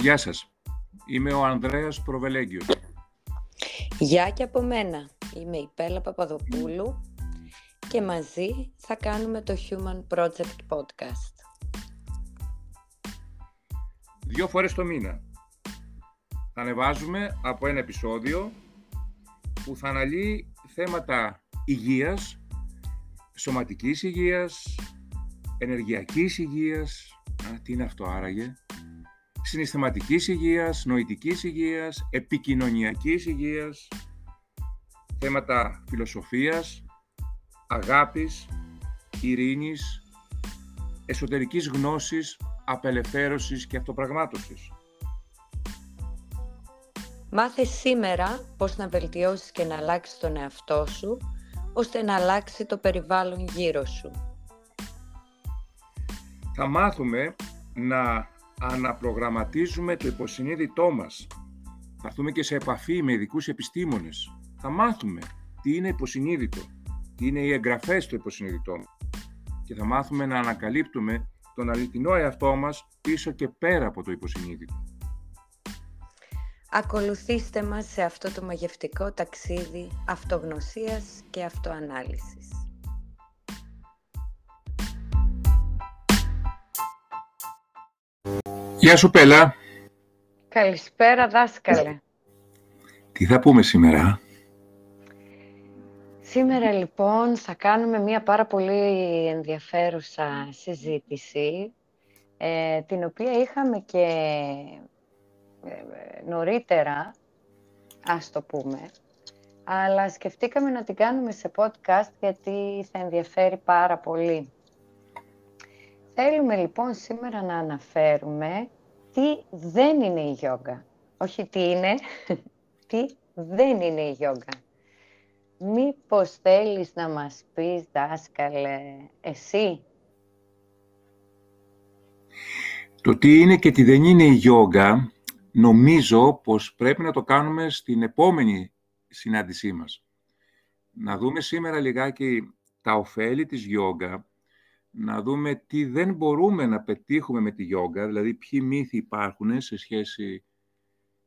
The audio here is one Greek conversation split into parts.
Γεια σας. Είμαι ο Ανδρέας Προβελέγγιος. Γεια και από μένα. Είμαι η Πέλα Παπαδοπούλου και μαζί θα κάνουμε το Human Project Podcast. Δύο φορές το μήνα. Θα ανεβάζουμε από ένα επεισόδιο που θα αναλύει θέματα υγείας, σωματικής υγείας, ενεργειακής υγείας, α, τι είναι αυτό άραγε, συναισθηματικής υγείας, νοητικής υγείας, επικοινωνιακής υγείας, θέματα φιλοσοφίας, αγάπης, ειρήνης, εσωτερικής γνώσης, απελευθέρωσης και αυτοπραγμάτωσης. Μάθε σήμερα πώς να βελτιώσεις και να αλλάξεις τον εαυτό σου, ώστε να αλλάξει το περιβάλλον γύρω σου. Θα μάθουμε να αναπρογραμματίζουμε το υποσυνείδητό μας. Θα έρθουμε και σε επαφή με ειδικούς επιστήμονες. Θα μάθουμε τι είναι υποσυνείδητο, τι είναι οι εγγραφές στο υποσυνείδητό μας. Και θα μάθουμε να ανακαλύπτουμε τον αληθινό εαυτό μας πίσω και πέρα από το υποσυνείδητο. Ακολουθήστε μας σε αυτό το μαγευτικό ταξίδι αυτογνωσίας και αυτοανάλυσης. Γεια σου Πέλα. Καλησπέρα δάσκαλε. Τι θα πούμε σήμερα; Σήμερα λοιπόν θα κάνουμε μία πάρα πολύ ενδιαφέρουσα συζήτηση ε, την οποία είχαμε και ε, νωρίτερα, ας το πούμε, αλλά σκεφτήκαμε να την κάνουμε σε podcast γιατί θα ενδιαφέρει πάρα πολύ. Θέλουμε λοιπόν σήμερα να αναφέρουμε τι δεν είναι η γιόγκα. Όχι τι είναι, τι δεν είναι η γιόγκα. Μήπως θέλεις να μας πεις, δάσκαλε, εσύ; Το τι είναι και τι δεν είναι η γιόγκα, νομίζω πως πρέπει να το κάνουμε στην επόμενη συνάντησή μας. Να δούμε σήμερα λιγάκι τα ωφέλη της γιόγκα, να δούμε τι δεν μπορούμε να πετύχουμε με τη γιόγκα, δηλαδή ποιοι μύθοι υπάρχουν σε σχέση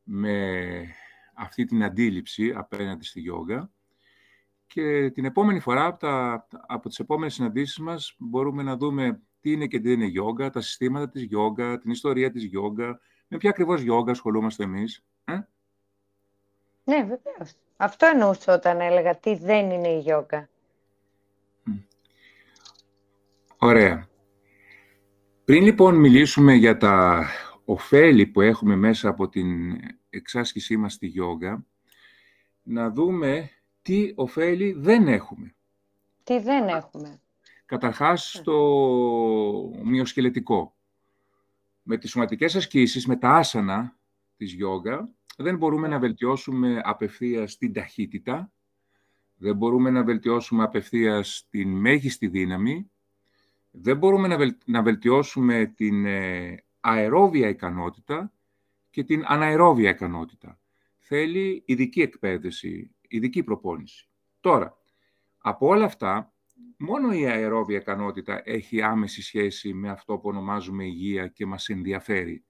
με αυτή την αντίληψη απέναντι στη γιόγκα. Και την επόμενη φορά, από, τα, από τις επόμενες συναντήσεις μας, μπορούμε να δούμε τι είναι και τι δεν είναι γιόγκα, τα συστήματα της γιόγκα, την ιστορία της γιόγκα, με ποια ακριβώς γιόγκα ασχολούμαστε εμείς. Ε; Ναι, βεβαίως. Αυτό εννοούσα όταν έλεγα τι δεν είναι η γιόγκα. Ωραία. Πριν λοιπόν μιλήσουμε για τα ωφέλη που έχουμε μέσα από την εξάσκησή μας στη γιόγκα, να δούμε τι ωφέλη δεν έχουμε. Τι δεν έχουμε. Καταρχάς, το μυοσκελετικό. Με τις σωματικές ασκήσεις, με τα άσανα της γιόγκα, δεν μπορούμε να βελτιώσουμε απευθείας την ταχύτητα, δεν μπορούμε να βελτιώσουμε απευθείας την μέγιστη δύναμη, δεν μπορούμε να βελτιώσουμε την ε, αερόβια ικανότητα και την αναερόβια ικανότητα. Θέλει ειδική εκπαίδευση, ειδική προπόνηση. Τώρα, από όλα αυτά, μόνο η αερόβια ικανότητα έχει άμεση σχέση με αυτό που ονομάζουμε υγεία και μας ενδιαφέρει.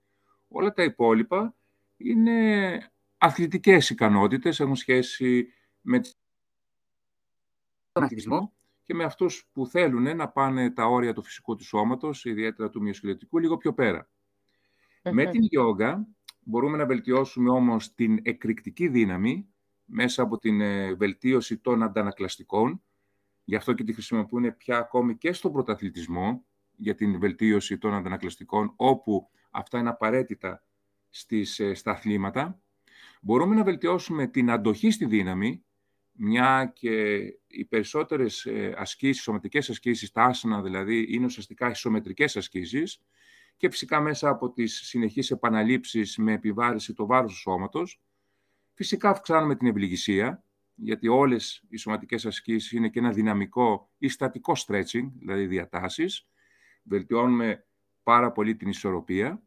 Όλα τα υπόλοιπα είναι αθλητικές ικανότητες, έχουν σχέση με τον αθλητισμό και με αυτούς που θέλουν να πάνε τα όρια του φυσικού του σώματος, ιδιαίτερα του μυοσκελετικού, λίγο πιο περα Με την γιόγκα μπορούμε να βελτιώσουμε όμως την εκρηκτική δύναμη μέσα από την ε, βελτίωση των αντανακλαστικών. Γι' αυτό και τη χρησιμοποιούν πια ακόμη και στον πρωταθλητισμό για την βελτίωση των αντανακλαστικών, όπου αυτά είναι απαραίτητα στις, ε, στα αθλήματα. Μπορούμε να βελτιώσουμε την αντοχή στη δύναμη, μια και οι περισσότερες ε, ασκήσεις, σωματικές ασκήσεις, τα άσανα δηλαδή, είναι ουσιαστικά ισομετρικές ασκήσεις και φυσικά μέσα από τις συνεχείς επαναλήψεις με επιβάρηση το βάρος του σώματος. Φυσικά αυξάνουμε την ευληγησία, γιατί όλες οι σωματικές ασκήσεις είναι και ένα δυναμικό ή στατικό stretching, δηλαδή διατάσεις. Βελτιώνουμε πάρα πολύ την ισορροπία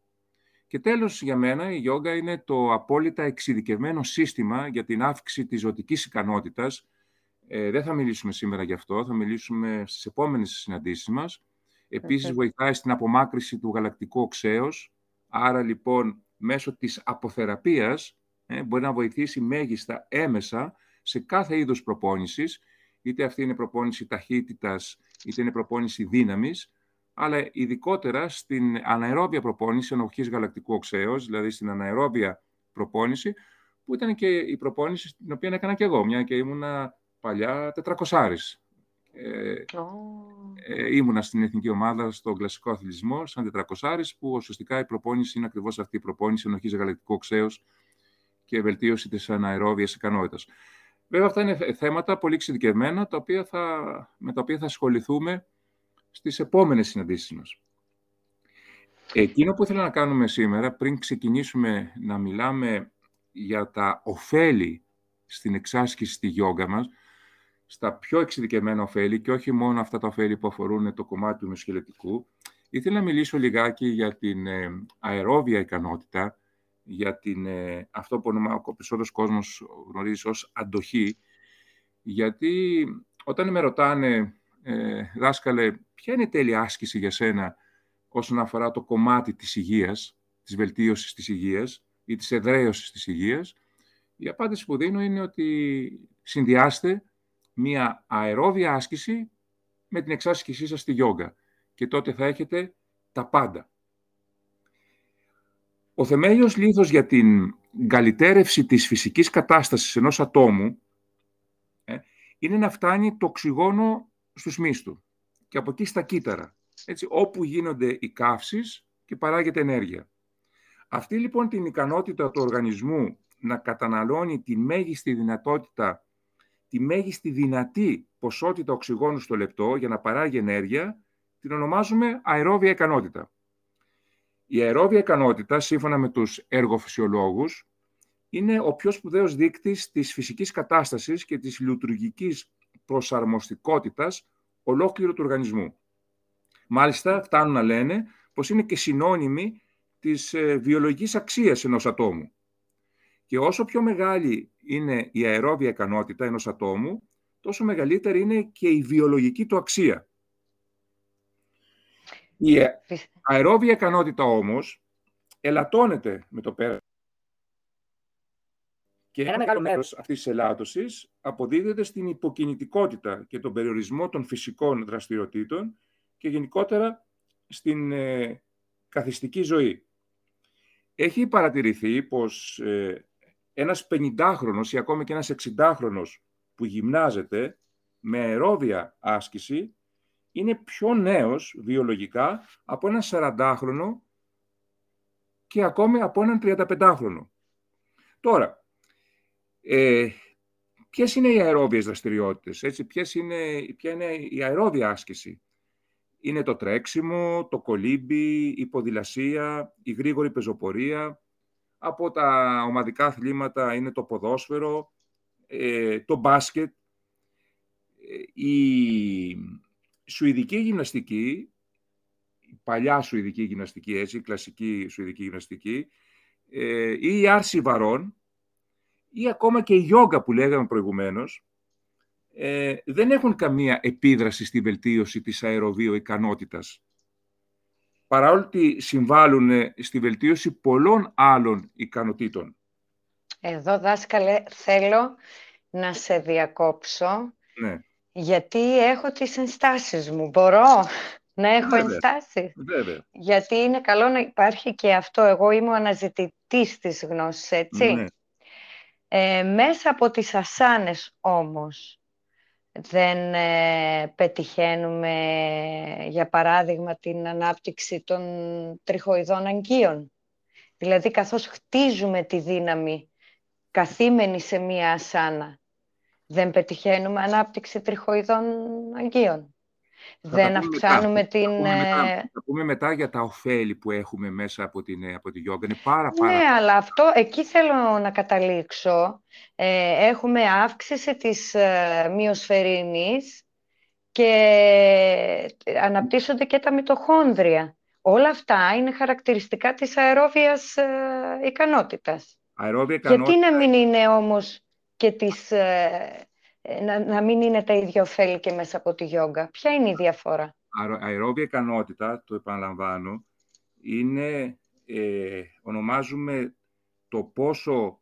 και τέλος για μένα η γιόγκα είναι το απόλυτα εξειδικευμένο σύστημα για την αύξηση της ζωτικής ικανότητας. Ε, δεν θα μιλήσουμε σήμερα γι' αυτό, θα μιλήσουμε στις επόμενες συναντήσεις μας. Επίσης βοηθάει στην απομάκρυση του γαλακτικού οξέως, άρα λοιπόν μέσω της αποθεραπείας ε, μπορεί να βοηθήσει μέγιστα έμεσα σε κάθε είδος προπόνησης, είτε αυτή είναι προπόνηση ταχύτητας, είτε είναι προπόνηση δύναμης, αλλά ειδικότερα στην αναερόβια προπόνηση ενοχής γαλακτικού οξέως, δηλαδή στην αναερόβια προπόνηση, που ήταν και η προπόνηση την οποία έκανα και εγώ, μια και ήμουνα παλιά τετρακοσάρης. Ε, ε, ήμουνα στην εθνική ομάδα στον κλασικό αθλητισμό, σαν τετρακοσάρης, που ουσιαστικά η προπόνηση είναι ακριβώς αυτή η προπόνηση ενοχής γαλακτικού οξέως και βελτίωση της αναερόβιας ικανότητας. Βέβαια, αυτά είναι θέματα πολύ εξειδικευμένα, τα οποία θα, με τα οποία θα ασχοληθούμε στις επόμενες συναντήσεις μας. Εκείνο που ήθελα να κάνουμε σήμερα, πριν ξεκινήσουμε να μιλάμε για τα ωφέλη στην εξάσκηση στη γιόγκα μας, στα πιο εξειδικευμένα ωφέλη και όχι μόνο αυτά τα ωφέλη που αφορούν το κομμάτι του μεσχελετικού, ήθελα να μιλήσω λιγάκι για την ε, αερόβια ικανότητα, για την, ε, αυτό που ο περισσότερος κόσμος γνωρίζει ως αντοχή, γιατί όταν με ρωτάνε, ε, δάσκαλε, ποια είναι η τέλεια άσκηση για σένα όσον αφορά το κομμάτι της υγείας, της βελτίωσης της υγείας ή της εδραίωσης της υγείας, η απάντηση που δίνω είναι ότι συνδυάστε μία αερόβια άσκηση με την εξάσκησή σας στη γιόγκα και τότε θα έχετε τα πάντα. Ο θεμέλιος λίθος για την καλυτέρευση της φυσικής κατάστασης ενός ατόμου ε, είναι να φτάνει το οξυγόνο στους μύστου και από εκεί στα κύτταρα, έτσι, όπου γίνονται οι καύσεις και παράγεται ενέργεια. Αυτή λοιπόν την ικανότητα του οργανισμού να καταναλώνει τη μέγιστη δυνατότητα, τη μέγιστη δυνατή ποσότητα οξυγόνου στο λεπτό για να παράγει ενέργεια, την ονομάζουμε αερόβια ικανότητα. Η αερόβια ικανότητα, σύμφωνα με τους εργοφυσιολόγους, είναι ο πιο σπουδαίος δείκτης της φυσικής κατάστασης και της λειτουργικής προσαρμοστικότητας ολόκληρου του οργανισμού. Μάλιστα, φτάνουν να λένε πως είναι και συνώνυμη της ε, βιολογικής αξίας ενός ατόμου. Και όσο πιο μεγάλη είναι η αερόβια ικανότητα ενός ατόμου, τόσο μεγαλύτερη είναι και η βιολογική του αξία. Η αερόβια ικανότητα όμως ελαττώνεται με το πέρα. Και ένα μεγάλο μέρος αυτής της ελάττωσης αποδίδεται στην υποκινητικότητα και τον περιορισμό των φυσικών δραστηριοτήτων και γενικότερα στην ε, καθιστική ζωή. Έχει παρατηρηθεί πως ε, ένας 50χρονος ή ακόμα και ένας 60χρονος που γυμνάζεται με αερόβια άσκηση είναι πιο νέος βιολογικά από έναν 40χρονο και ακόμη από έναν 35χρονο. Τώρα, ε, ποιες είναι οι αερόβιες δραστηριότητες, έτσι, ποιες είναι, ποια είναι η αερόβια άσκηση; Είναι το τρέξιμο, το κολύμπι, η ποδηλασία, η γρήγορη πεζοπορία. Από τα ομαδικά αθλήματα είναι το ποδόσφαιρο, ε, το μπάσκετ. Ε, η Σουηδική γυμναστική, η παλιά Σουηδική γυμναστική, έτσι, η κλασική Σουηδική γυμναστική, ε, ή η άρση βαρών, ή ακόμα και η γιόγκα που λέγαμε προηγουμένως, ε, δεν έχουν καμία επίδραση στη βελτίωση της αεροβίου ικανότητας. Παρά ότι συμβάλλουν στη βελτίωση πολλών άλλων ικανοτήτων. Εδώ, δάσκαλε, θέλω να σε διακόψω. Ναι. Γιατί έχω τις ενστάσεις μου. Μπορώ να έχω Βέβαια. ενστάσεις; Βέβαια. Γιατί είναι καλό να υπάρχει και αυτό. Εγώ είμαι ο αναζητητής της γνώσης, έτσι. Ναι. Ε, μέσα από τις ασάνες όμως δεν ε, πετυχαίνουμε, για παράδειγμα, την ανάπτυξη των τριχοειδών αγκίων. Δηλαδή, καθώς χτίζουμε τη δύναμη καθήμενη σε μία ασάνα, δεν πετυχαίνουμε ανάπτυξη τριχοειδών αγκίων. Δεν αυξάνουμε την... Θα πούμε, μετά, θα πούμε μετά για τα ωφέλη που έχουμε μέσα από, την, από τη γιόγκα. Είναι πάρα, πάρα... Ναι, αλλά αυτό, εκεί θέλω να καταλήξω. Ε, έχουμε αύξηση της ε, μυοσφαιρίνης και αναπτύσσονται και τα μυτοχόνδρια. Όλα αυτά είναι χαρακτηριστικά της αερόβιας ε, ικανότητας. Αερόβια ικανότητα... Γιατί να μην είναι όμως και της... Ε, να, να μην είναι τα ίδια ωφέλη και μέσα από τη γιόγκα. Ποια είναι η διαφορά; αερόβια ικανότητα, το επαναλαμβάνω, είναι ε, ονομάζουμε το πόσο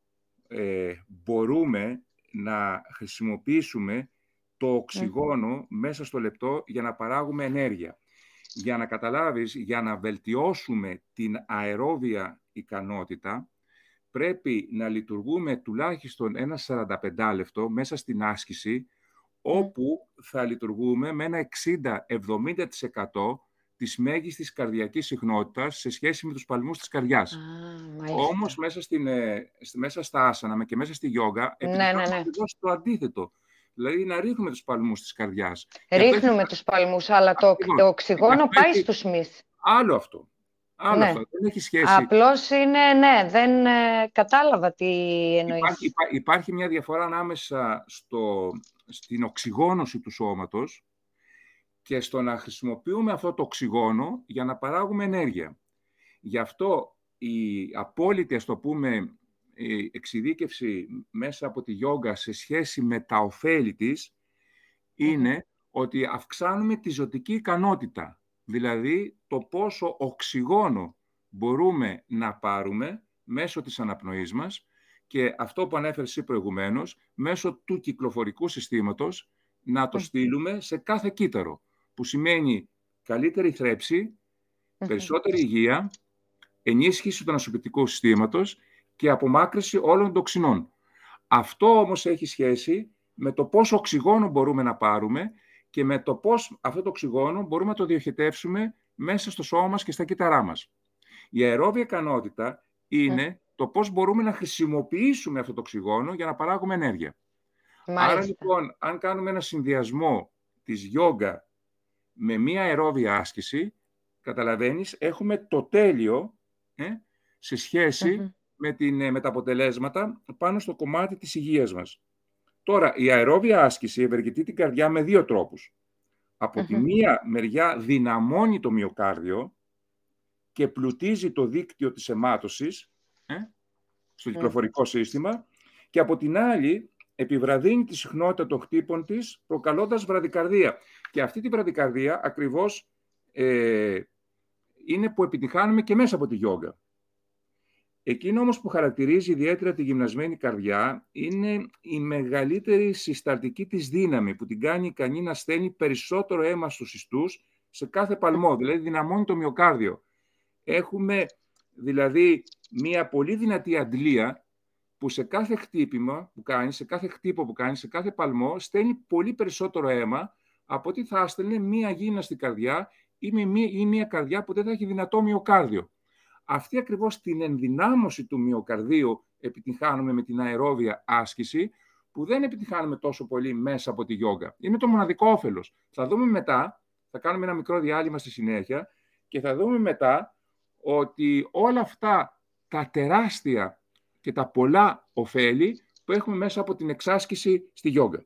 ε, μπορούμε να χρησιμοποιήσουμε το οξυγόνο μέσα στο λεπτό για να παράγουμε ενέργεια. Για να καταλάβεις, για να βελτιώσουμε την αερόβια ικανότητα, πρέπει να λειτουργούμε τουλάχιστον ένα 45 λεπτό μέσα στην άσκηση, όπου θα λειτουργούμε με ένα 60-70% της μέγιστης καρδιακής συχνότητας σε σχέση με τους παλμούς της καρδιάς. Όμως μέσα, στην, ε, μέσα στα άσανα και μέσα στη γιόγκα ναι, ναι, ναι. το αντίθετο. Δηλαδή να ρίχνουμε τους παλμούς της καρδιάς. Ρίχνουμε τους παλμούς, αλλά το, το οξυγόνο πάει στους μυς. Άλλο αυτό. Άλλο ναι. αυτό. Δεν έχει σχέση. Απλώς είναι, ναι, δεν ε, κατάλαβα τι εννοείς. Υπάρχει, υπάρχει μια διαφορά ανάμεσα στο, στην οξυγόνωση του σώματος και στο να χρησιμοποιούμε αυτό το οξυγόνο για να παράγουμε ενέργεια. Γι' αυτό η απόλυτη, ας το πούμε, η εξειδίκευση μέσα από τη γιόγκα σε σχέση με τα ωφέλη της είναι ότι αυξάνουμε τη ζωτική ικανότητα. Δηλαδή το πόσο οξυγόνο μπορούμε να πάρουμε μέσω της αναπνοής μας και αυτό που ανέφερες εσύ προηγουμένως, μέσω του κυκλοφορικού συστήματος, να το στείλουμε σε κάθε κύτταρο, που σημαίνει καλύτερη θρέψη, περισσότερη υγεία, ενίσχυση του νοσοποιητικού συστήματος και απομάκρυση όλων των τοξινών. Αυτό όμως έχει σχέση με το πόσο οξυγόνο μπορούμε να πάρουμε και με το πώς αυτό το οξυγόνο μπορούμε να το διοχετεύσουμε μέσα στο σώμα μας και στα κύτταρά μας. Η αερόβια ικανότητα είναι το πώς μπορούμε να χρησιμοποιήσουμε αυτό το οξυγόνο για να παράγουμε ενέργεια. Άρα λοιπόν, αν κάνουμε ένα συνδυασμό της γιόγκα με μία αερόβια άσκηση, καταλαβαίνεις, έχουμε το τέλειο ε, σε σχεση με, την, ε, με τα αποτελέσματα πάνω στο κομμάτι της υγείας μας. Τώρα, η αερόβια άσκηση ευεργετεί την καρδιά με δύο τρόπους. Από τη μία μεριά δυναμώνει το μυοκάρδιο και πλουτίζει το δίκτυο της αιμάτωσης ε, στο κυκλοφορικό σύστημα και από την άλλη επιβραδύνει τη συχνότητα των χτύπων της προκαλώντας βραδικαρδία. Και αυτή τη βραδικαρδία ακριβώς ε, είναι που επιτυχάνουμε και μέσα από τη γιόγκα. Εκείνο όμως που χαρακτηρίζει ιδιαίτερα τη γυμνασμένη καρδιά είναι η μεγαλύτερη συστατική της δύναμη που την κάνει ικανή να στέλνει περισσότερο αίμα στους ιστούς σε κάθε παλμό, δηλαδή δυναμώνει το μυοκάρδιο. Έχουμε δηλαδή μία πολύ δυνατή αντλία που σε κάθε χτύπημα που κάνει, σε κάθε χτύπο που κάνει, σε κάθε παλμό στέλνει πολύ περισσότερο αίμα από ότι θα έστελνε μία γύμναστη καρδιά ή μία, ή μία καρδιά που δεν θα έχει δυνατό μυοκάρδιο. Αυτή ακριβώς την ενδυνάμωση του μυοκαρδίου επιτυχάνουμε με την αερόβια άσκηση, που δεν επιτυχάνουμε τόσο πολύ μέσα από τη γιόγκα. Είναι το μοναδικό όφελος. Θα δούμε μετά, θα κάνουμε ένα μικρό διάλειμμα στη συνέχεια και θα δούμε μετά ότι όλα αυτά τα τεράστια και τα πολλά ωφέλη που έχουμε μέσα από την εξάσκηση στη γιόγκα.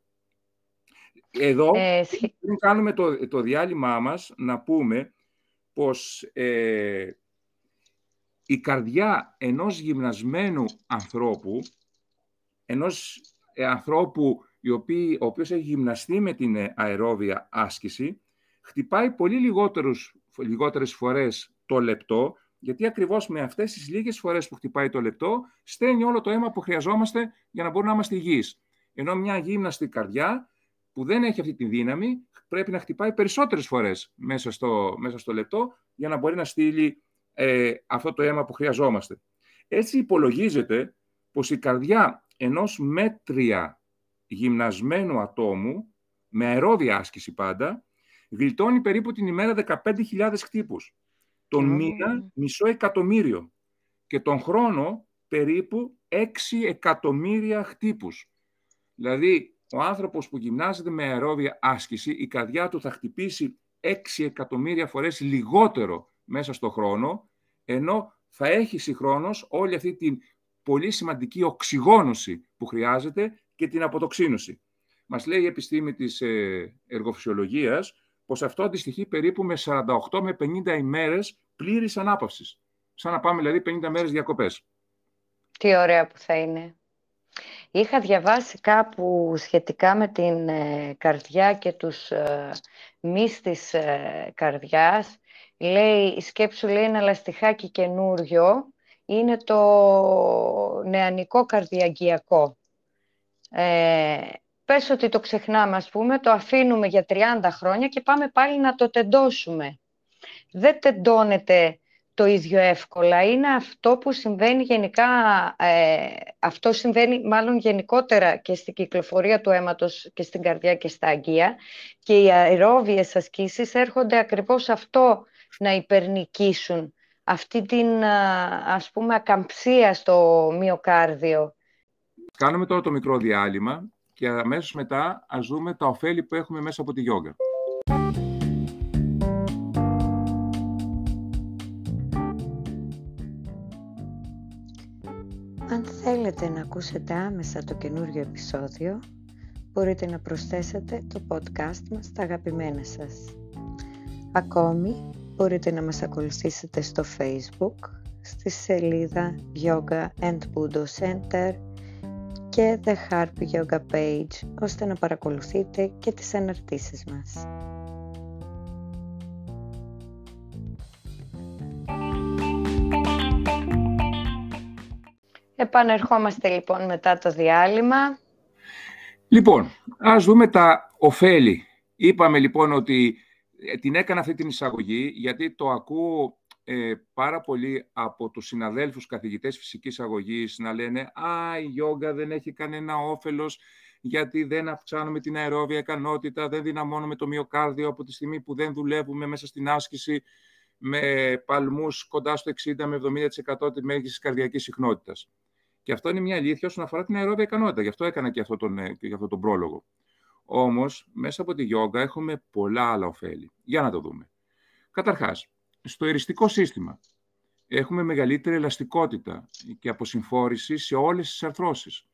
Εδώ, ε, πριν κάνουμε το, το διάλειμμά μας, να πούμε πως ε, η καρδιά ενός γυμνασμένου ανθρώπου, ενός ε, ανθρώπου ο οποίος έχει γυμναστεί με την ε, αερόβια άσκηση, χτυπάει πολύ λιγότερους, λιγότερες φορές το λεπτό, γιατί ακριβώς με αυτές τις λίγες φορές που χτυπάει το λεπτό, στέλνει όλο το αίμα που χρειαζόμαστε για να μπορούμε να είμαστε υγιείς. Ενώ μια γύμναστη καρδιά που δεν έχει αυτή τη δύναμη, πρέπει να χτυπάει περισσότερες φορές μέσα στο, μέσα στο λεπτό για να μπορεί να στείλει ε, αυτό το αίμα που χρειαζόμαστε. Έτσι υπολογίζεται πως η καρδιά ενός μέτρια γυμνασμένου ατόμου, με αερόβια άσκηση πάντα, γλιτώνει περίπου την ημέρα 15.000 χτύπους. Τον μήνα μισό εκατομμύριο και τον χρόνο περίπου 6 εκατομμύρια χτύπους. Δηλαδή, ο άνθρωπος που γυμνάζεται με αερόβια άσκηση, η καρδιά του θα χτυπήσει 6 εκατομμύρια φορές λιγότερο μέσα στο χρόνο, ενώ θα έχει συγχρόνως όλη αυτή την πολύ σημαντική οξυγόνωση που χρειάζεται και την αποτοξίνωση. Μας λέει η επιστήμη της ε, εργοφυσιολογίας πως αυτό αντιστοιχεί περίπου με 48 με 50 ημέρες πλήρης ανάπαυσης. Σαν να πάμε δηλαδή 50 μέρες διακοπές. Τι ωραία που θα είναι. Είχα διαβάσει κάπου σχετικά με την ε, καρδιά και τους ε, μυς της ε, καρδιάς. Λέει, η σκέψου λέει ένα λαστιχάκι καινούριο, είναι το νεανικό καρδιαγγειακό. Ε, πες ότι το ξεχνάμε, ας πούμε, το αφήνουμε για 30 χρόνια και πάμε πάλι να το τεντώσουμε. Δεν τεντώνεται το ίδιο εύκολα. Είναι αυτό που συμβαίνει γενικά, ε, αυτό συμβαίνει μάλλον γενικότερα και στην κυκλοφορία του αίματος και στην καρδιά και στα αγγεία και οι αερόβιες ασκήσεις έρχονται ακριβώς αυτό να υπερνικήσουν αυτή την ας πούμε ακαμψία στο μυοκάρδιο. Κάνουμε τώρα το μικρό διάλειμμα και αμέσως μετά ας δούμε τα ωφέλη που έχουμε μέσα από τη γιόγκα. Αν θέλετε να ακούσετε άμεσα το καινούριο επεισόδιο, μπορείτε να προσθέσετε το podcast μας στα αγαπημένα σας. Ακόμη, μπορείτε να μας ακολουθήσετε στο Facebook, στη σελίδα Yoga and Buddha Center και The Harp Yoga Page, ώστε να παρακολουθείτε και τις αναρτήσεις μας. Επανερχόμαστε λοιπόν μετά το διάλειμμα. Λοιπόν, ας δούμε τα ωφέλη. Είπαμε λοιπόν ότι ε, την έκανα αυτή την εισαγωγή γιατί το ακούω ε, πάρα πολύ από τους συναδέλφους καθηγητές φυσικής αγωγής να λένε «Α, η γιόγκα δεν έχει κανένα όφελος γιατί δεν αυξάνουμε την αερόβια ικανότητα, δεν δυναμώνουμε το μυοκάρδιο από τη στιγμή που δεν δουλεύουμε μέσα στην άσκηση με παλμούς κοντά στο 60 με 70% της μέγιστης καρδιακής συχνότητας». Και αυτό είναι μια αλήθεια όσον αφορά την αερόβια ικανότητα. Γι' αυτό έκανα και αυτό τον, ε, και αυτό τον πρόλογο. Όμως, μέσα από τη γιόγκα έχουμε πολλά άλλα ωφέλη. Για να το δούμε. Καταρχάς, στο εριστικό σύστημα έχουμε μεγαλύτερη ελαστικότητα και αποσυμφόρηση σε όλες τις αρθρώσεις.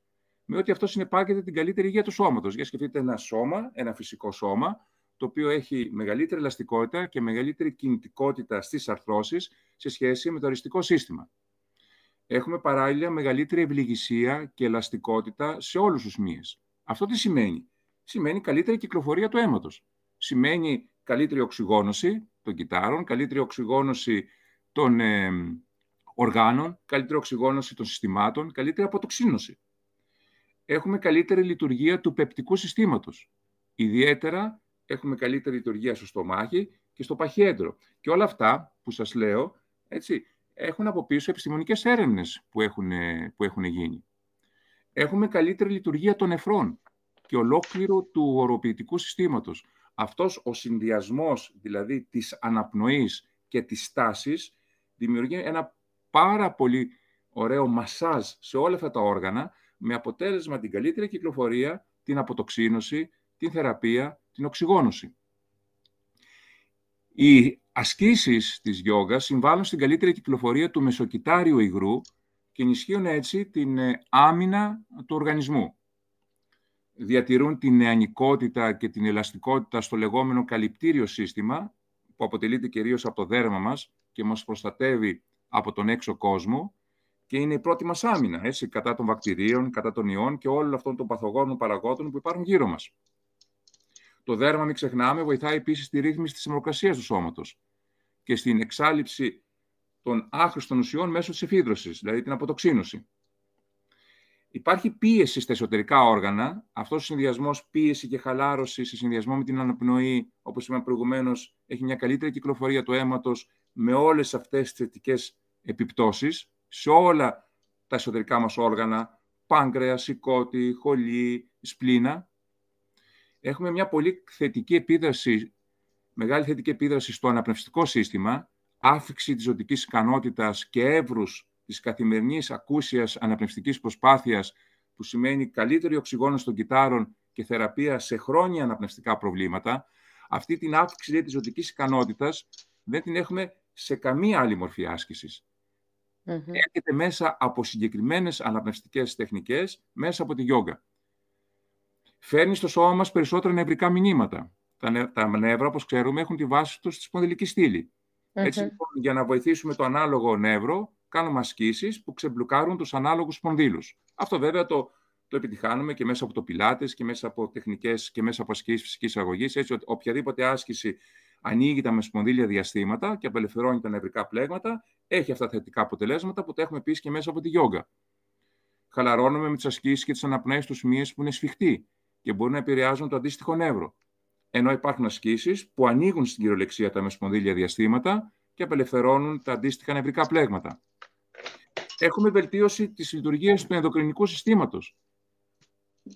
Με ότι αυτό συνεπάγεται την καλύτερη υγεία του σώματος. Για σκεφτείτε ένα σώμα, ένα φυσικό σώμα, το οποίο έχει μεγαλύτερη ελαστικότητα και μεγαλύτερη κινητικότητα στις αρθρώσεις σε σχέση με το εριστικό σύστημα. Έχουμε παράλληλα μεγαλύτερη ευληγησία και ελαστικότητα σε όλους τους μύες. Αυτό τι σημαίνει; Σημαίνει καλύτερη κυκλοφορία του αίματος. Σημαίνει καλύτερη οξυγόνωση των κυτάρων, καλύτερη οξυγόνωση των ε, οργάνων, καλύτερη οξυγόνωση των συστημάτων, καλύτερη αποτοξίνωση. Έχουμε καλύτερη λειτουργία του πεπτικού συστήματος. Ιδιαίτερα έχουμε καλύτερη λειτουργία στο στομάχι και στο παχιέντρο. Και όλα αυτά που σας λέω, έτσι, έχουν από πίσω επιστημονικές έρευνες που έχουν, που έχουν γίνει. Έχουμε καλύτερη λειτουργία των νεφρών και ολόκληρου του οροποιητικού συστήματος. Αυτός ο συνδυασμός, δηλαδή της αναπνοής και της στάσης, δημιουργεί ένα πάρα πολύ ωραίο μασάζ σε όλα αυτά τα όργανα, με αποτέλεσμα την καλύτερη κυκλοφορία, την αποτοξίνωση, την θεραπεία, την οξυγόνωση. Οι ασκήσεις της γιόγας συμβάλλουν στην καλύτερη κυκλοφορία του μεσοκυτάριου υγρού και ενισχύουν έτσι την ε, άμυνα του οργανισμού διατηρούν την νεανικότητα και την ελαστικότητα στο λεγόμενο καλυπτήριο σύστημα, που αποτελείται κυρίως από το δέρμα μας και μας προστατεύει από τον έξω κόσμο και είναι η πρώτη μας άμυνα, έτσι, κατά των βακτηρίων, κατά των ιών και όλων αυτών των παθογόνων παραγόντων που υπάρχουν γύρω μας. Το δέρμα, μην ξεχνάμε, βοηθάει επίσης στη ρύθμιση της θερμοκρασίας του σώματος και στην εξάλληψη των άχρηστων ουσιών μέσω της εφίδρωσης, δηλαδή την αποτοξίνωση. Υπάρχει πίεση στα εσωτερικά όργανα. Αυτός ο συνδυασμός πίεση και χαλάρωση σε συνδυασμό με την αναπνοή, όπως είπαμε προηγουμένως, έχει μια καλύτερη κυκλοφορία του αίματος με όλες αυτές τις θετικές επιπτώσεις σε όλα τα εσωτερικά μας όργανα, πάγκρεα, σηκώτη, χολή, σπλήνα. Έχουμε μια πολύ θετική επίδραση, μεγάλη θετική επίδραση στο αναπνευστικό σύστημα, άφηξη της ζωτικής ικανότητας και εύρους της καθημερινής ακούσιας αναπνευστικής προσπάθειας που σημαίνει καλύτερη οξυγόνωση των κυτάρων και θεραπεία σε χρόνια αναπνευστικά προβλήματα, αυτή την αύξηση της ζωτικής ικανότητας δεν την έχουμε σε καμία άλλη μορφή άσκησης. Έρχεται μέσα από συγκεκριμένες αναπνευστικές τεχνικές, μέσα από τη γιόγκα. Φέρνει στο σώμα μας περισσότερα νευρικά μηνύματα. Τα, τα νεύρα, όπως ξέρουμε, έχουν τη βάση τους στη σπονδυλική στήλη. Έτσι, λοιπόν, για να βοηθήσουμε το ανάλογο νεύρο, κάνουμε ασκήσεις που ξεμπλουκάρουν τους ανάλογους σπονδύλους. Αυτό βέβαια το, το επιτυχάνουμε και μέσα από το πιλάτες και μέσα από τεχνικές και μέσα από ασκήσεις φυσικής αγωγής, έτσι ότι οποιαδήποτε άσκηση ανοίγει τα μεσπονδύλια διαστήματα και απελευθερώνει τα νευρικά πλέγματα, έχει αυτά τα θετικά αποτελέσματα που τα έχουμε πει και μέσα από τη γιόγκα. Χαλαρώνουμε με τις ασκήσεις και τις αναπνοέ τους μύες που είναι σφιχτοί και μπορούν να επηρεάζουν το αντίστοιχο νεύρο. Ενώ υπάρχουν ασκήσεις που ανοίγουν στην κυριολεξία τα μεσπονδύλια διαστήματα και απελευθερώνουν τα αντίστοιχα νευρικά πλέγματα. Έχουμε βελτίωση της λειτουργίας του ενδοκρινικού συστήματος.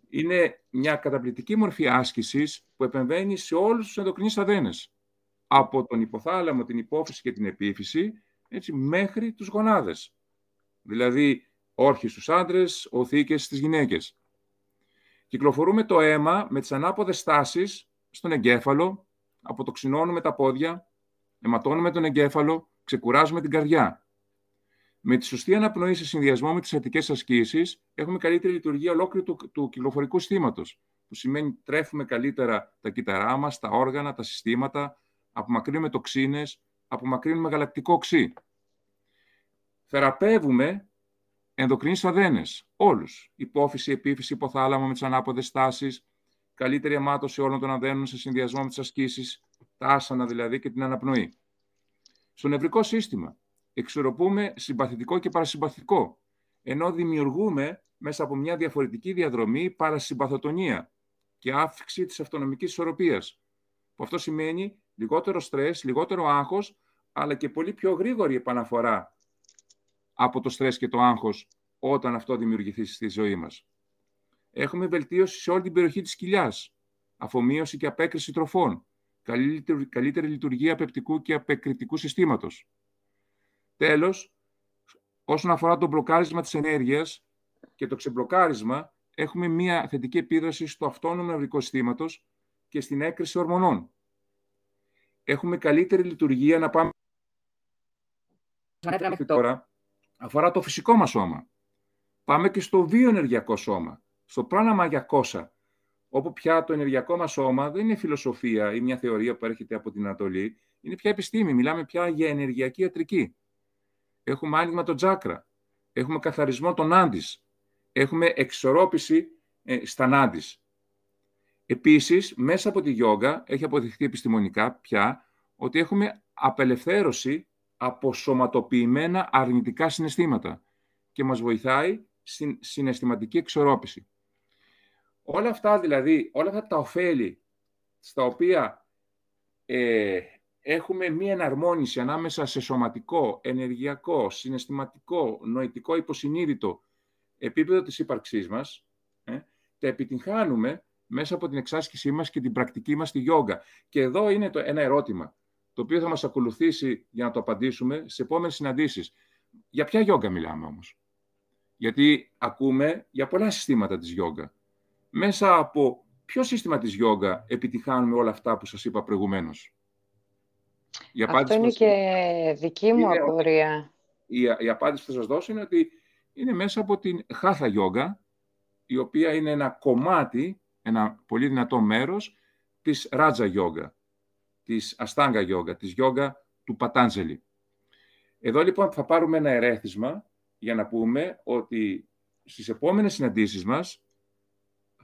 Είναι μια καταπληκτική μορφή άσκησης που επεμβαίνει σε όλους τους ενδοκρινείς αδένε από τον υποθάλαμο, την υπόφυση και την επίφυση, έτσι, μέχρι τους γονάδες. Δηλαδή, όρχες στους άντρες, οθήκες στις γυναίκες. Κυκλοφορούμε το αίμα με τις ανάποδες στάσεις στον εγκέφαλο, αποτοξινώνουμε τα πόδια, αιματώνουμε τον εγκέφαλο, ξεκουράζουμε την καρδιά. Με τη σωστή αναπνοή σε συνδυασμό με τις θετικές ασκήσεις, έχουμε καλύτερη λειτουργία ολόκληρου του, του κυκλοφορικού συστήματος, που σημαίνει τρέφουμε καλύτερα τα κύτταρά μας, τα όργανα, τα συστήματα, απομακρύνουμε τοξίνες, απομακρύνουμε γαλακτικό οξύ. Θεραπεύουμε ενδοκρινείς αδένες, όλους. Υπόφυση, επίφυση, υποθάλαμο με τις ανάποδες στάσεις, καλύτερη αιμάτωση όλων των αδένων σε συνδυασμό με τις ασκήσεις, τα άσανα δηλαδή και την αναπνοή. Στο νευρικό σύστημα εξορροπούμε συμπαθητικό και παρασυμπαθητικό, ενώ δημιουργούμε μέσα από μια διαφορετική διαδρομή παρασυμπαθοτονία και αύξηση της αυτονομικής ισορροπίας, που αυτό σημαίνει λιγότερο στρες, λιγότερο άγχος, αλλά και πολύ πιο γρήγορη επαναφορά από το στρες και το άγχος όταν αυτό δημιουργηθεί στη ζωή μας. Έχουμε βελτίωση σε όλη την περιοχή της κοιλιάς, αφομοίωση και απέκριση τροφών, καλύτερη λειτουργία απεπτικού και απεκριτικού συστήματος. Τέλος, όσον αφορά το μπλοκάρισμα της ενέργειας και το ξεμπλοκάρισμα, έχουμε μία θετική επίδραση στο αυτόνομο νευρικό συστήματος και στην έκρηση ορμονών έχουμε καλύτερη λειτουργία να πάμε τώρα αφορά το φυσικό μας σώμα. Πάμε και στο βιοενεργειακό σώμα, στο πράναμα για κόσα, όπου πια το ενεργειακό μας σώμα δεν είναι φιλοσοφία ή μια θεωρία που έρχεται από την Ανατολή, είναι πια επιστήμη, μιλάμε πια για ενεργειακή ιατρική. Έχουμε άνοιγμα των τζάκρα, έχουμε καθαρισμό των άντις, έχουμε εξορρόπηση ε, στα νάντις. Επίσης, μέσα από τη γιόγκα έχει αποδειχθεί επιστημονικά πια ότι έχουμε απελευθέρωση από σωματοποιημένα αρνητικά συναισθήματα και μας βοηθάει στην συναισθηματική εξορρόπηση. Όλα αυτά δηλαδή, όλα αυτά τα ωφέλη στα οποία ε, έχουμε μία εναρμόνιση ανάμεσα σε σωματικό, ενεργειακό, συναισθηματικό, νοητικό, υποσυνείδητο επίπεδο της ύπαρξής μας, ε, τα επιτυγχάνουμε μέσα από την εξάσκησή μας και την πρακτική μας στη γιόγκα. Και εδώ είναι το, ένα ερώτημα, το οποίο θα μας ακολουθήσει για να το απαντήσουμε σε επόμενες συναντήσεις. Για ποια γιόγκα μιλάμε όμως; Γιατί ακούμε για πολλά συστήματα της γιόγκα. Μέσα από ποιο σύστημα της γιόγκα επιτυχάνουμε όλα αυτά που σας είπα προηγουμένως; Η Αυτό είναι και δική μου είναι, απορία. Η, η απάντηση που θα σας δώσω είναι ότι είναι μέσα από την χάθα γιόγκα, η οποία είναι ένα κομμάτι ένα πολύ δυνατό μέρος της Ράτζα Γιόγκα, της Αστάγκα Γιόγκα, της Γιόγκα του Πατάντζελη. Εδώ λοιπόν θα πάρουμε ένα ερέθισμα για να πούμε ότι στις επόμενες συναντήσεις μας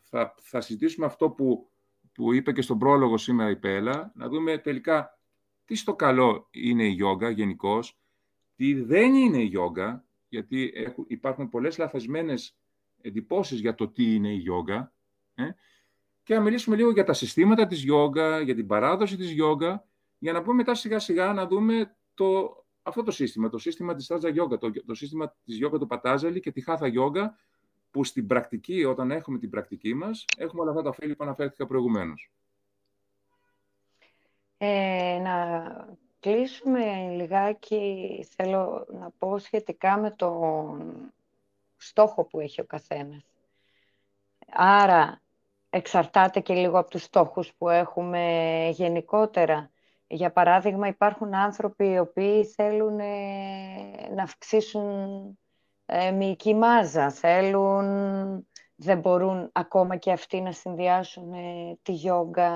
θα, θα συζητήσουμε αυτό που, που είπε και στον πρόλογο σήμερα η Πέλα, να δούμε τελικά τι στο καλό είναι η γιόγκα γενικώς, τι δεν είναι η γιόγκα, γιατί υπάρχουν πολλές λαθασμένες εντυπώσεις για το τι είναι η γιόγκα, ε, και να μιλήσουμε λίγο για τα συστήματα της γιόγκα, για την παράδοση της γιόγκα, για να πούμε μετά σιγά σιγά να δούμε το, αυτό το σύστημα, το σύστημα της Τάζα Γιόγκα, το, το σύστημα της γιόγκα του Πατάζαλη και τη Χάθα Γιόγκα, που στην πρακτική, όταν έχουμε την πρακτική μας, έχουμε όλα αυτά τα ωφέλη που αναφέρθηκα προηγουμένως. Ε, να κλείσουμε λιγάκι, θέλω να πω σχετικά με τον στόχο που έχει ο καθένας. Άρα, εξαρτάται και λίγο από τους στόχους που έχουμε γενικότερα. Για παράδειγμα, υπάρχουν άνθρωποι οι οποίοι θέλουν ε, να αυξήσουν ε, μυϊκή μάζα, θέλουν, δεν μπορούν ακόμα και αυτοί να συνδυάσουν ε, τη γιόγκα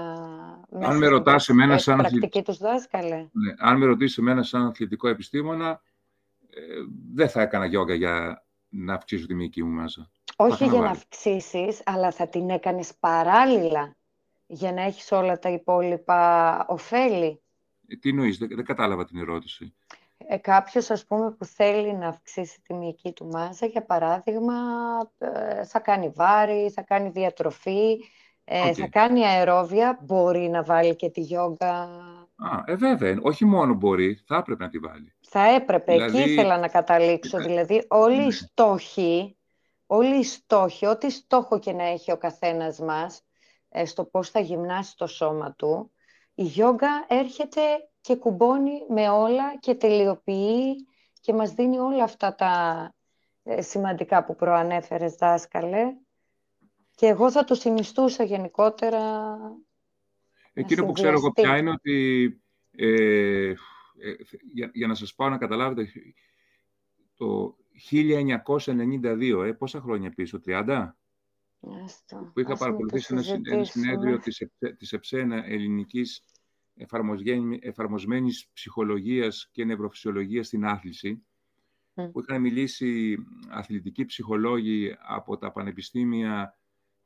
με αν με ρωτάς εμένα σαν πρακτική τους δάσκαλε. Ναι, αν με ρωτήσεις εμένα σαν αθλητικό επιστήμονα, δεν θα έκανα γιόγκα για να αυξήσω τη μυϊκή μου μάζα. Όχι για να αυξήσεις, αλλά θα την έκανες παράλληλα για να έχεις όλα τα υπόλοιπα ωφέλη. Ε, τι εννοείς, δεν, κατάλαβα την ερώτηση. Ε, κάποιος, ας πούμε, που θέλει να αυξήσει τη μυϊκή του μάζα, για παράδειγμα, ε, θα κάνει βάρη, θα κάνει διατροφή, ε, θα κάνει αερόβια, μπορεί να βάλει και τη γιόγκα. Α, ε, βέβαια, όχι μόνο μπορεί, θα έπρεπε να τη βάλει. Θα έπρεπε, δηλαδή... εκεί ήθελα να καταλήξω. Δηλαδή, όλοι οι ναι. στόχοι, όλοι οι στόχοι, ό,τι στόχο και να έχει ο καθένας μας, ε, στο πώς θα γυμνάσει το σώμα του, η γιόγκα έρχεται και κουμπώνει με όλα και τελειοποιεί και μας δίνει όλα αυτά τα ε, σημαντικά που προανέφερες δάσκαλε και εγώ θα το συνιστούσα γενικότερα Εκείνο που ξέρω εγώ πια είναι ότι ε, για, να σας πάω να καταλάβετε το 1992, ε, πόσα χρόνια πίσω, 30? που είχα παρακολουθήσει ένα, συνέδριο της, της ΕΨΕΝΑ ελληνικής εφαρμοσμένης ψυχολογίας και νευροφυσιολογίας στην άθληση, που είχαν μιλήσει αθλητικοί ψυχολόγοι από τα πανεπιστήμια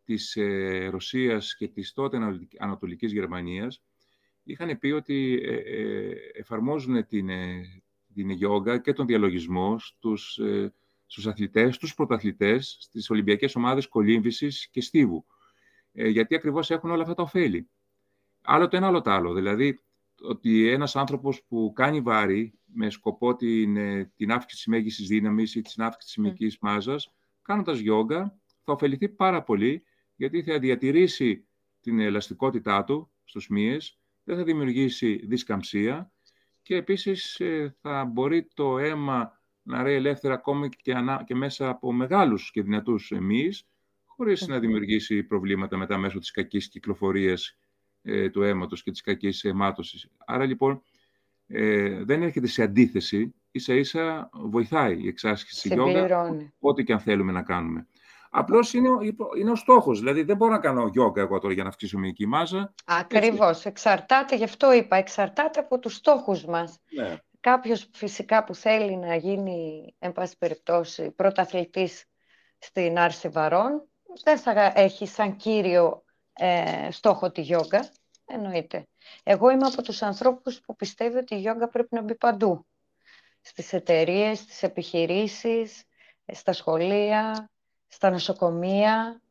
της ε, Ρωσίας και της τότε Ανατολικής Γερμανίας, είχαν πει ότι ε, ε, εφαρμόζουν την, την γιόγκα και τον διαλογισμό στους στους αθλητές, στους πρωταθλητές, στις Ολυμπιακές ομάδες κολύμβησης και στίβου. Ε, γιατί ακριβώς έχουν όλα αυτά τα ωφέλη. Άλλο το ένα, άλλο το άλλο. Δηλαδή, ότι ένας άνθρωπος που κάνει βάρη με σκοπό την, ε, την αύξηση της μέγιστης δύναμης ή την αύξησης της mm. μυϊκής μάζας, κάνοντας γιόγκα, θα ωφεληθεί πάρα πολύ, γιατί θα διατηρήσει την ελαστικότητά του στους μύες, δεν θα δημιουργήσει δισκαμψία και επίσης ε, θα μπορεί το αίμα να ρέει ελεύθερα ακόμη και, ανά, και μέσα από μεγάλους και δυνατούς εμείς, χωρίς να δημιουργήσει προβλήματα μετά μέσω της κακής κυκλοφορίας ε, του αίματος και της κακής αιμάτωσης. Άρα λοιπόν ε, δεν έρχεται σε αντίθεση, ίσα ίσα βοηθάει η εξάσκηση γιόγκα, ό,τι και αν θέλουμε να κάνουμε. Απλώς είναι, είναι ο στόχος. Δηλαδή, δεν μπορώ να κάνω γιόγκα εγώ τώρα για να αυξήσω μυϊκή μάζα. Ακριβώς. Εξαρτάται, γι' αυτό είπα, εξαρτάται από τους στόχους μας. Ναι. Κάποιος φυσικά που θέλει να γίνει, εν πάση περιπτώσει, πρωταθλητής στην άρση βαρών, δεν θα έχει σαν κύριο ε, στόχο τη γιόγκα, εννοείται. Εγώ είμαι από τους ανθρώπους που πιστεύω ότι η γιόγκα πρέπει να μπει παντού. Στις εταιρείες, στις επιχειρήσεις, στα σχολεία, στα νοσοκομεία.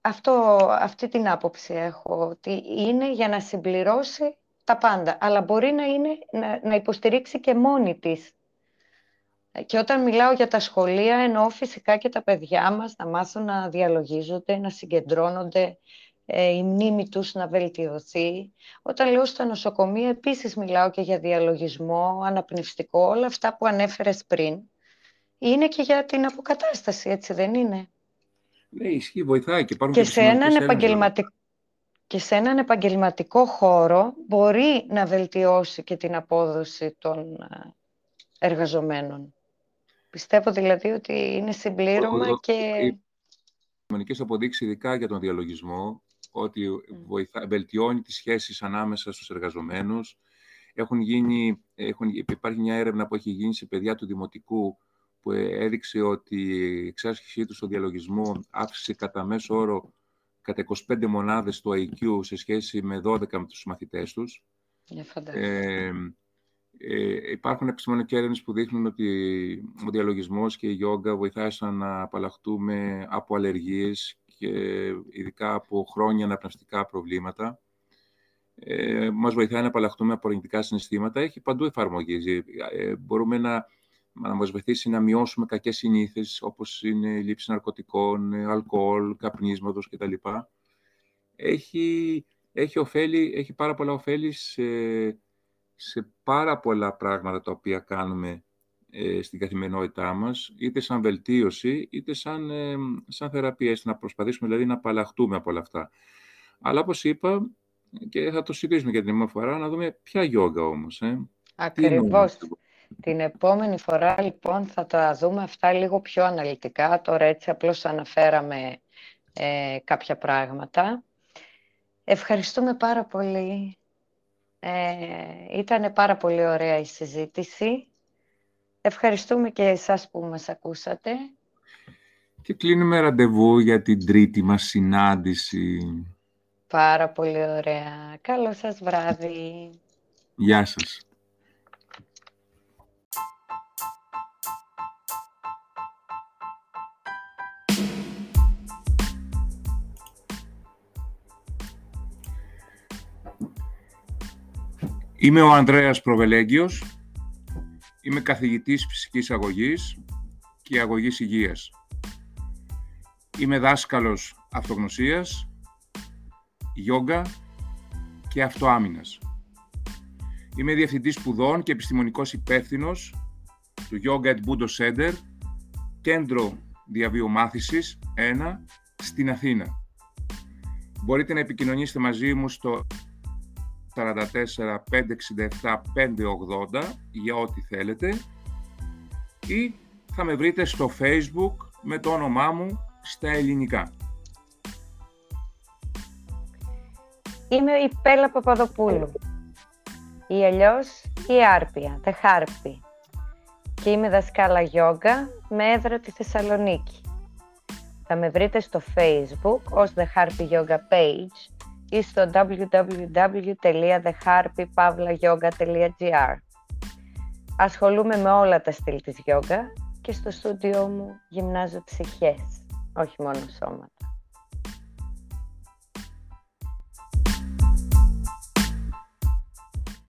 Αυτό, αυτή την άποψη έχω, ότι είναι για να συμπληρώσει τα πάντα. Αλλά μπορεί να, είναι, να, να υποστηρίξει και μόνη της. Και όταν μιλάω για τα σχολεία, εννοώ φυσικά και τα παιδιά μας να μάθουν να διαλογίζονται, να συγκεντρώνονται, ε, η μνήμη τους να βελτιωθεί. Όταν λέω στα νοσοκομεία, επίσης μιλάω και για διαλογισμό, αναπνευστικό, όλα αυτά που ανέφερες πριν. Είναι και για την αποκατάσταση, έτσι δεν είναι; Ναι, ισχύει, βοηθάει και και, και σε έναν επαγγελματικό και σε έναν επαγγελματικό χώρο μπορεί να βελτιώσει και την απόδοση των ε, εργαζομένων. Πιστεύω δηλαδή ότι είναι συμπλήρωμα και... Οι κοινωνικές αποδείξεις ειδικά για τον διαλογισμό, ότι βοηθά, βελτιώνει τις σχέσεις ανάμεσα στους εργαζομένους. Έχουν γίνει, έχουν, υπάρχει μια έρευνα που έχει γίνει σε παιδιά του Δημοτικού που έδειξε ότι η εξάσκησή τους στο διαλογισμό αύξησε κατά μέσο όρο κατά 25 μονάδες το IQ σε σχέση με 12 με τους μαθητές τους. Ε, ε, υπάρχουν επιστημονικές έρευνες που δείχνουν ότι ο διαλογισμός και η γιόγκα βοηθάει να απαλλαχτούμε από αλλεργίες και ειδικά από χρόνια αναπνευστικά προβλήματα. Ε, μας βοηθάει να απαλλαχτούμε από αρνητικά συναισθήματα. Έχει παντού εφαρμογή. Ε, μπορούμε να να μας βοηθήσει να μειώσουμε κακές συνήθειες, όπως είναι η λήψη ναρκωτικών, αλκοόλ, καπνίσματος κτλ. Έχει, έχει, ωφέλη, έχει πάρα πολλά ωφέλη σε, σε πάρα πολλά πράγματα τα οποία κάνουμε ε, στην καθημερινότητά μας, είτε σαν βελτίωση, είτε σαν, ε, σαν θεραπεία, να προσπαθήσουμε δηλαδή να απαλλαχτούμε από όλα αυτά. Αλλά όπως είπα, και θα το συζητήσουμε για την επόμενη φορά, να δούμε ποια γιόγκα όμως. Ε. Ακριβώς. Την επόμενη φορά λοιπόν θα τα δούμε αυτά λίγο πιο αναλυτικά. Τώρα έτσι απλώς αναφέραμε ε, κάποια πράγματα. Ευχαριστούμε πάρα πολύ. Ε, ήταν πάρα πολύ ωραία η συζήτηση. Ευχαριστούμε και εσάς που μας ακούσατε. Και κλείνουμε ραντεβού για την τρίτη μας συνάντηση. Πάρα πολύ ωραία. Καλό σας βράδυ. Γεια σας. Είμαι ο Ανδρέας Προβελέγγιος, είμαι καθηγητής φυσικής αγωγής και αγωγής υγείας. Είμαι δάσκαλος αυτογνωσίας, γιόγκα και αυτοάμυνας. Είμαι διευθυντής σπουδών και επιστημονικός υπεύθυνος του Yoga at Budo Center, κέντρο διαβιομάθησης 1 στην Αθήνα. Μπορείτε να επικοινωνήσετε μαζί μου στο 44 567 580 για ό,τι θέλετε ή θα με βρείτε στο facebook με το όνομά μου στα ελληνικά. Είμαι η Πέλα Παπαδοπούλου ή αλλιώς η Άρπια, the Harpy και είμαι δασκάλα γιόγκα με έδρα τη Θεσσαλονίκη. Θα με βρείτε στο facebook ως The Harpy Yoga Page ή στο www.theharpypavlayoga.gr Ασχολούμαι με όλα τα στυλ της γιόγκα και στο στούντιό μου γυμνάζω ψυχές, όχι μόνο σώματα.